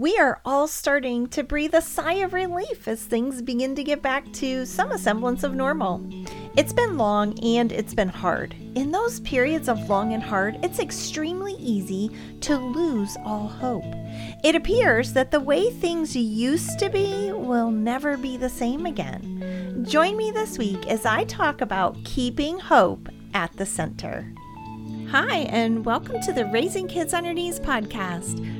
we are all starting to breathe a sigh of relief as things begin to get back to some semblance of normal. It's been long and it's been hard. In those periods of long and hard, it's extremely easy to lose all hope. It appears that the way things used to be will never be the same again. Join me this week as I talk about keeping hope at the center. Hi, and welcome to the Raising Kids on Your Knees podcast.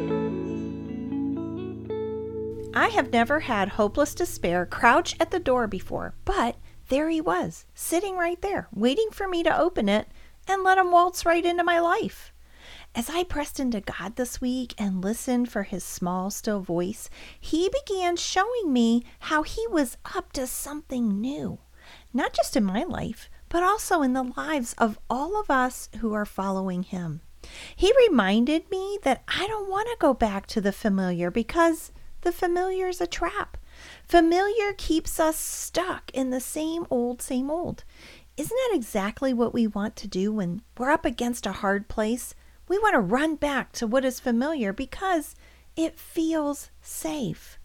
I have never had hopeless despair crouch at the door before, but there he was, sitting right there, waiting for me to open it and let him waltz right into my life. As I pressed into God this week and listened for his small, still voice, he began showing me how he was up to something new, not just in my life, but also in the lives of all of us who are following him. He reminded me that I don't want to go back to the familiar because the familiar is a trap. Familiar keeps us stuck in the same old, same old. Isn't that exactly what we want to do when we're up against a hard place? We want to run back to what is familiar because it feels safe.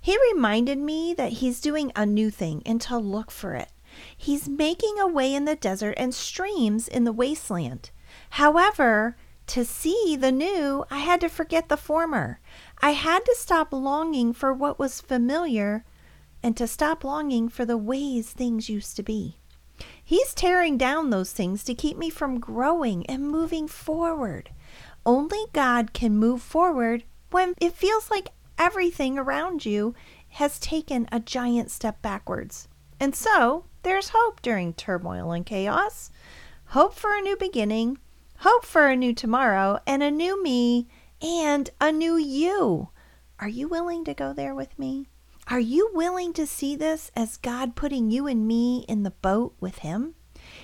He reminded me that he's doing a new thing and to look for it. He's making a way in the desert and streams in the wasteland. However, to see the new, I had to forget the former. I had to stop longing for what was familiar and to stop longing for the ways things used to be. He's tearing down those things to keep me from growing and moving forward. Only God can move forward when it feels like everything around you has taken a giant step backwards. And so there's hope during turmoil and chaos, hope for a new beginning, hope for a new tomorrow and a new me and a new you. Are you willing to go there with me? Are you willing to see this as God putting you and me in the boat with Him?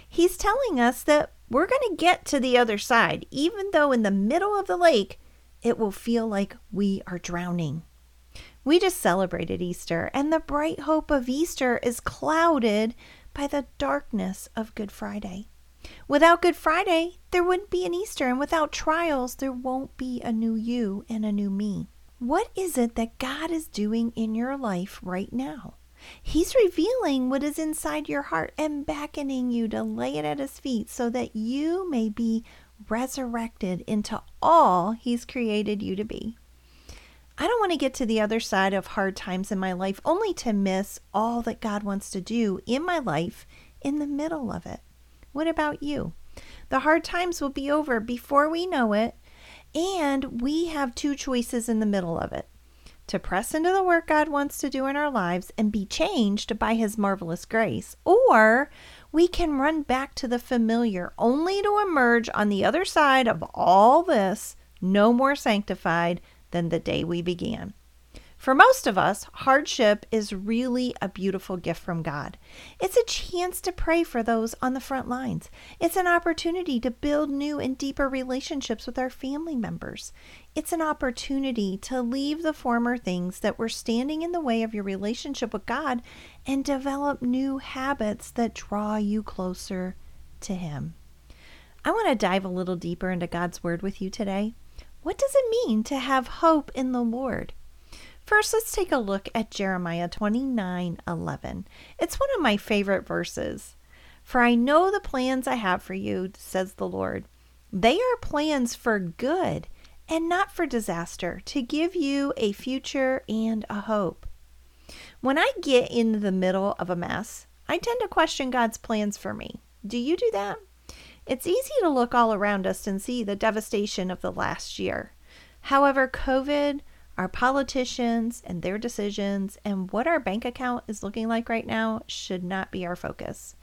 He's telling us that we're going to get to the other side, even though in the middle of the lake it will feel like we are drowning. We just celebrated Easter, and the bright hope of Easter is clouded by the darkness of Good Friday. Without Good Friday, there wouldn't be an Easter, and without trials, there won't be a new you and a new me. What is it that God is doing in your life right now? He's revealing what is inside your heart and beckoning you to lay it at His feet so that you may be resurrected into all He's created you to be. I don't want to get to the other side of hard times in my life only to miss all that God wants to do in my life in the middle of it. What about you? The hard times will be over before we know it, and we have two choices in the middle of it to press into the work God wants to do in our lives and be changed by His marvelous grace, or we can run back to the familiar only to emerge on the other side of all this no more sanctified than the day we began. For most of us, hardship is really a beautiful gift from God. It's a chance to pray for those on the front lines. It's an opportunity to build new and deeper relationships with our family members. It's an opportunity to leave the former things that were standing in the way of your relationship with God and develop new habits that draw you closer to Him. I want to dive a little deeper into God's Word with you today. What does it mean to have hope in the Lord? First, let's take a look at Jeremiah 29 11. It's one of my favorite verses. For I know the plans I have for you, says the Lord. They are plans for good and not for disaster, to give you a future and a hope. When I get in the middle of a mess, I tend to question God's plans for me. Do you do that? It's easy to look all around us and see the devastation of the last year. However, COVID, our politicians and their decisions and what our bank account is looking like right now should not be our focus.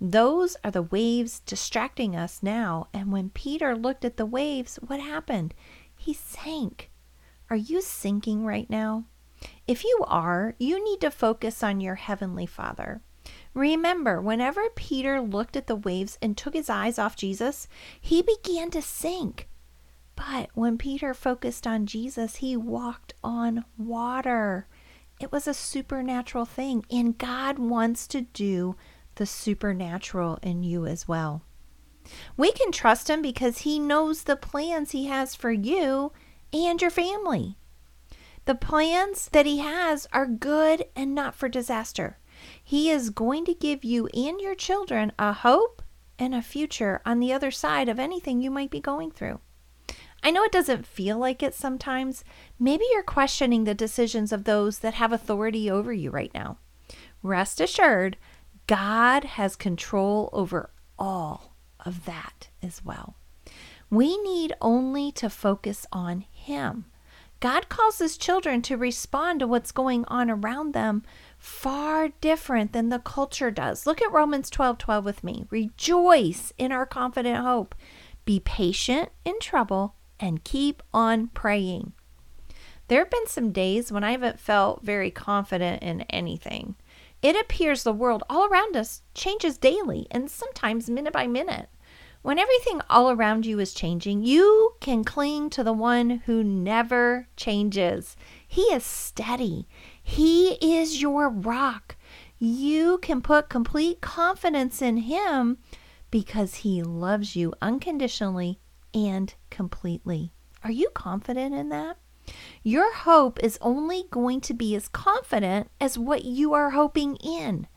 Those are the waves distracting us now. And when Peter looked at the waves, what happened? He sank. Are you sinking right now? If you are, you need to focus on your Heavenly Father. Remember, whenever Peter looked at the waves and took his eyes off Jesus, he began to sink. But when Peter focused on Jesus, he walked on water. It was a supernatural thing, and God wants to do the supernatural in you as well. We can trust Him because He knows the plans He has for you and your family. The plans that He has are good and not for disaster. He is going to give you and your children a hope and a future on the other side of anything you might be going through. I know it doesn't feel like it sometimes. Maybe you're questioning the decisions of those that have authority over you right now. Rest assured, God has control over all of that as well. We need only to focus on Him. God calls His children to respond to what's going on around them far different than the culture does. Look at Romans 12 12 with me. Rejoice in our confident hope. Be patient in trouble and keep on praying. There have been some days when I haven't felt very confident in anything. It appears the world all around us changes daily and sometimes minute by minute. When everything all around you is changing, you can cling to the one who never changes. He is steady, He is your rock. You can put complete confidence in Him because He loves you unconditionally and completely. Are you confident in that? Your hope is only going to be as confident as what you are hoping in.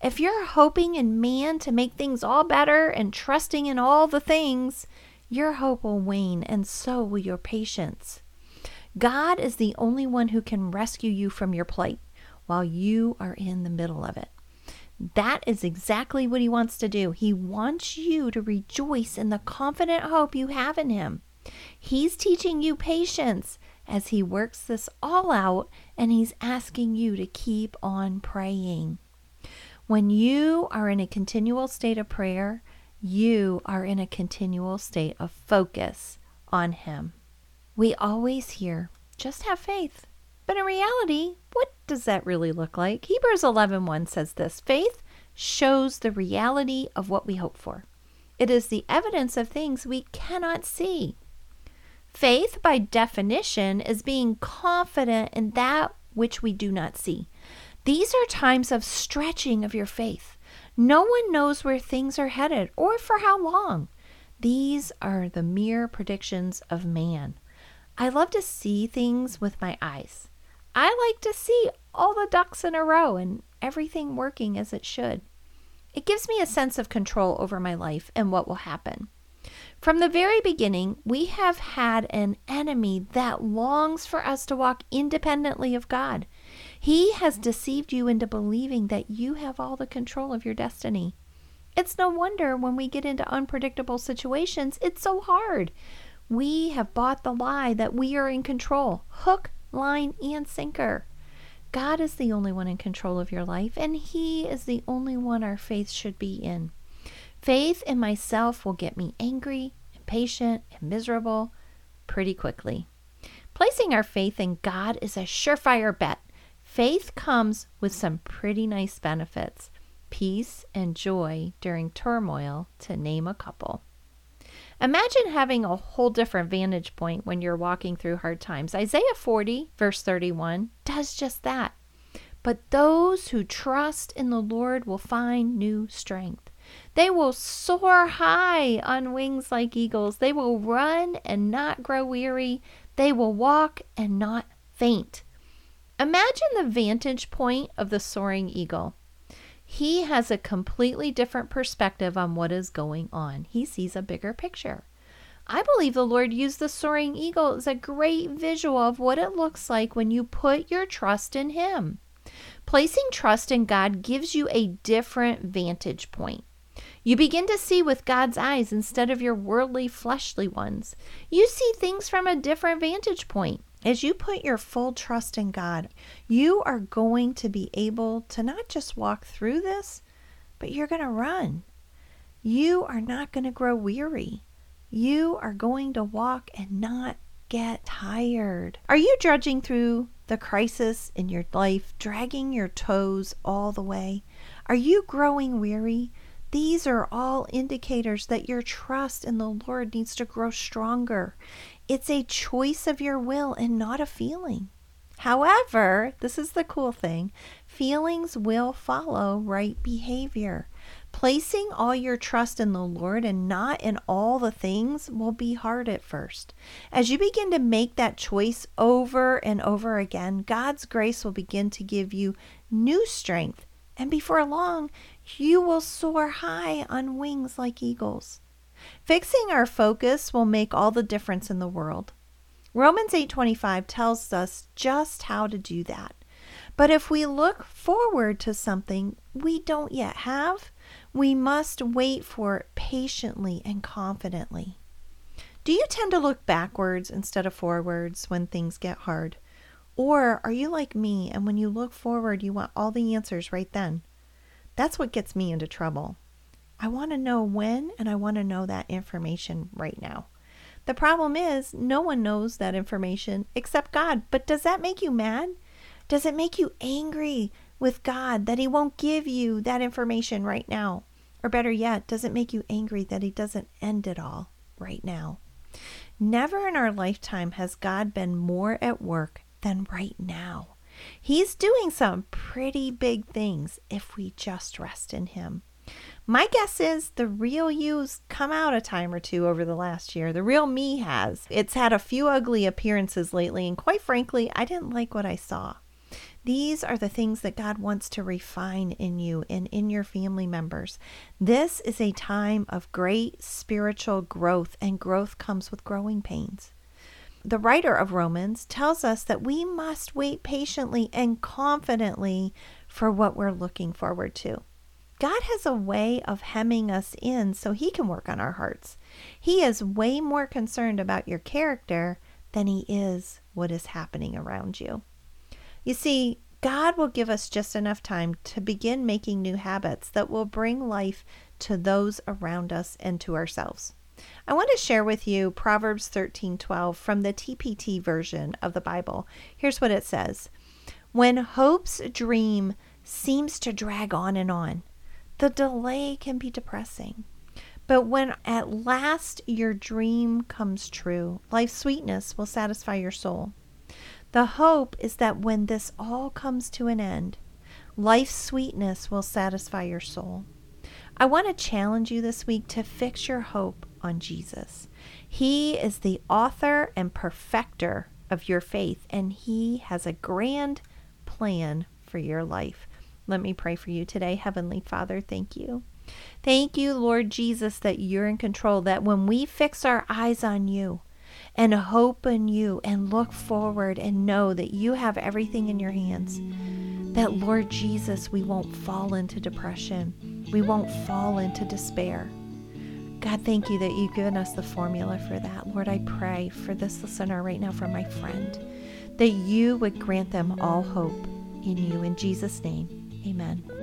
If you're hoping in man to make things all better and trusting in all the things, your hope will wane and so will your patience. God is the only one who can rescue you from your plight while you are in the middle of it. That is exactly what he wants to do. He wants you to rejoice in the confident hope you have in him. He's teaching you patience as he works this all out, and he's asking you to keep on praying. When you are in a continual state of prayer, you are in a continual state of focus on Him. We always hear, just have faith. But in reality, what does that really look like? Hebrews 11:1 says this, faith shows the reality of what we hope for. It is the evidence of things we cannot see. Faith, by definition, is being confident in that which we do not see. These are times of stretching of your faith. No one knows where things are headed or for how long. These are the mere predictions of man. I love to see things with my eyes. I like to see all the ducks in a row and everything working as it should. It gives me a sense of control over my life and what will happen. From the very beginning, we have had an enemy that longs for us to walk independently of God. He has deceived you into believing that you have all the control of your destiny. It's no wonder when we get into unpredictable situations, it's so hard. We have bought the lie that we are in control hook, line, and sinker. God is the only one in control of your life, and He is the only one our faith should be in. Faith in myself will get me angry, impatient, and miserable pretty quickly. Placing our faith in God is a surefire bet Faith comes with some pretty nice benefits peace and joy during turmoil, to name a couple. Imagine having a whole different vantage point when you're walking through hard times. Isaiah 40, verse 31, does just that. But those who trust in the Lord will find new strength. They will soar high on wings like eagles. They will run and not grow weary. They will walk and not faint. Imagine the vantage point of the soaring eagle. He has a completely different perspective on what is going on. He sees a bigger picture. I believe the Lord used the soaring eagle as a great visual of what it looks like when you put your trust in Him. Placing trust in God gives you a different vantage point. You begin to see with God's eyes instead of your worldly, fleshly ones. You see things from a different vantage point. As you put your full trust in God, you are going to be able to not just walk through this, but you're going to run. You are not going to grow weary. You are going to walk and not get tired. Are you drudging through the crisis in your life, dragging your toes all the way? Are you growing weary? These are all indicators that your trust in the Lord needs to grow stronger. It's a choice of your will and not a feeling. However, this is the cool thing feelings will follow right behavior. Placing all your trust in the Lord and not in all the things will be hard at first. As you begin to make that choice over and over again, God's grace will begin to give you new strength. And before long, you will soar high on wings like eagles. Fixing our focus will make all the difference in the world. Romans 8:25 tells us just how to do that. But if we look forward to something we don't yet have, we must wait for it patiently and confidently. Do you tend to look backwards instead of forwards when things get hard? Or are you like me and when you look forward, you want all the answers right then? That's what gets me into trouble. I want to know when and I want to know that information right now. The problem is, no one knows that information except God. But does that make you mad? Does it make you angry with God that He won't give you that information right now? Or better yet, does it make you angry that He doesn't end it all right now? Never in our lifetime has God been more at work than right now. He's doing some pretty big things if we just rest in Him. My guess is the real you's come out a time or two over the last year. The real me has. It's had a few ugly appearances lately, and quite frankly, I didn't like what I saw. These are the things that God wants to refine in you and in your family members. This is a time of great spiritual growth, and growth comes with growing pains. The writer of Romans tells us that we must wait patiently and confidently for what we're looking forward to. God has a way of hemming us in so He can work on our hearts. He is way more concerned about your character than He is what is happening around you. You see, God will give us just enough time to begin making new habits that will bring life to those around us and to ourselves. I want to share with you Proverbs 13:12 from the TPT version of the Bible. Here's what it says. When hope's dream seems to drag on and on, the delay can be depressing. But when at last your dream comes true, life's sweetness will satisfy your soul. The hope is that when this all comes to an end, life's sweetness will satisfy your soul. I want to challenge you this week to fix your hope on Jesus. He is the author and perfecter of your faith, and He has a grand plan for your life. Let me pray for you today. Heavenly Father, thank you. Thank you, Lord Jesus, that you're in control, that when we fix our eyes on you and hope in you and look forward and know that you have everything in your hands, that, Lord Jesus, we won't fall into depression. We won't fall into despair. God, thank you that you've given us the formula for that. Lord, I pray for this listener right now, for my friend, that you would grant them all hope in you. In Jesus' name. Amen.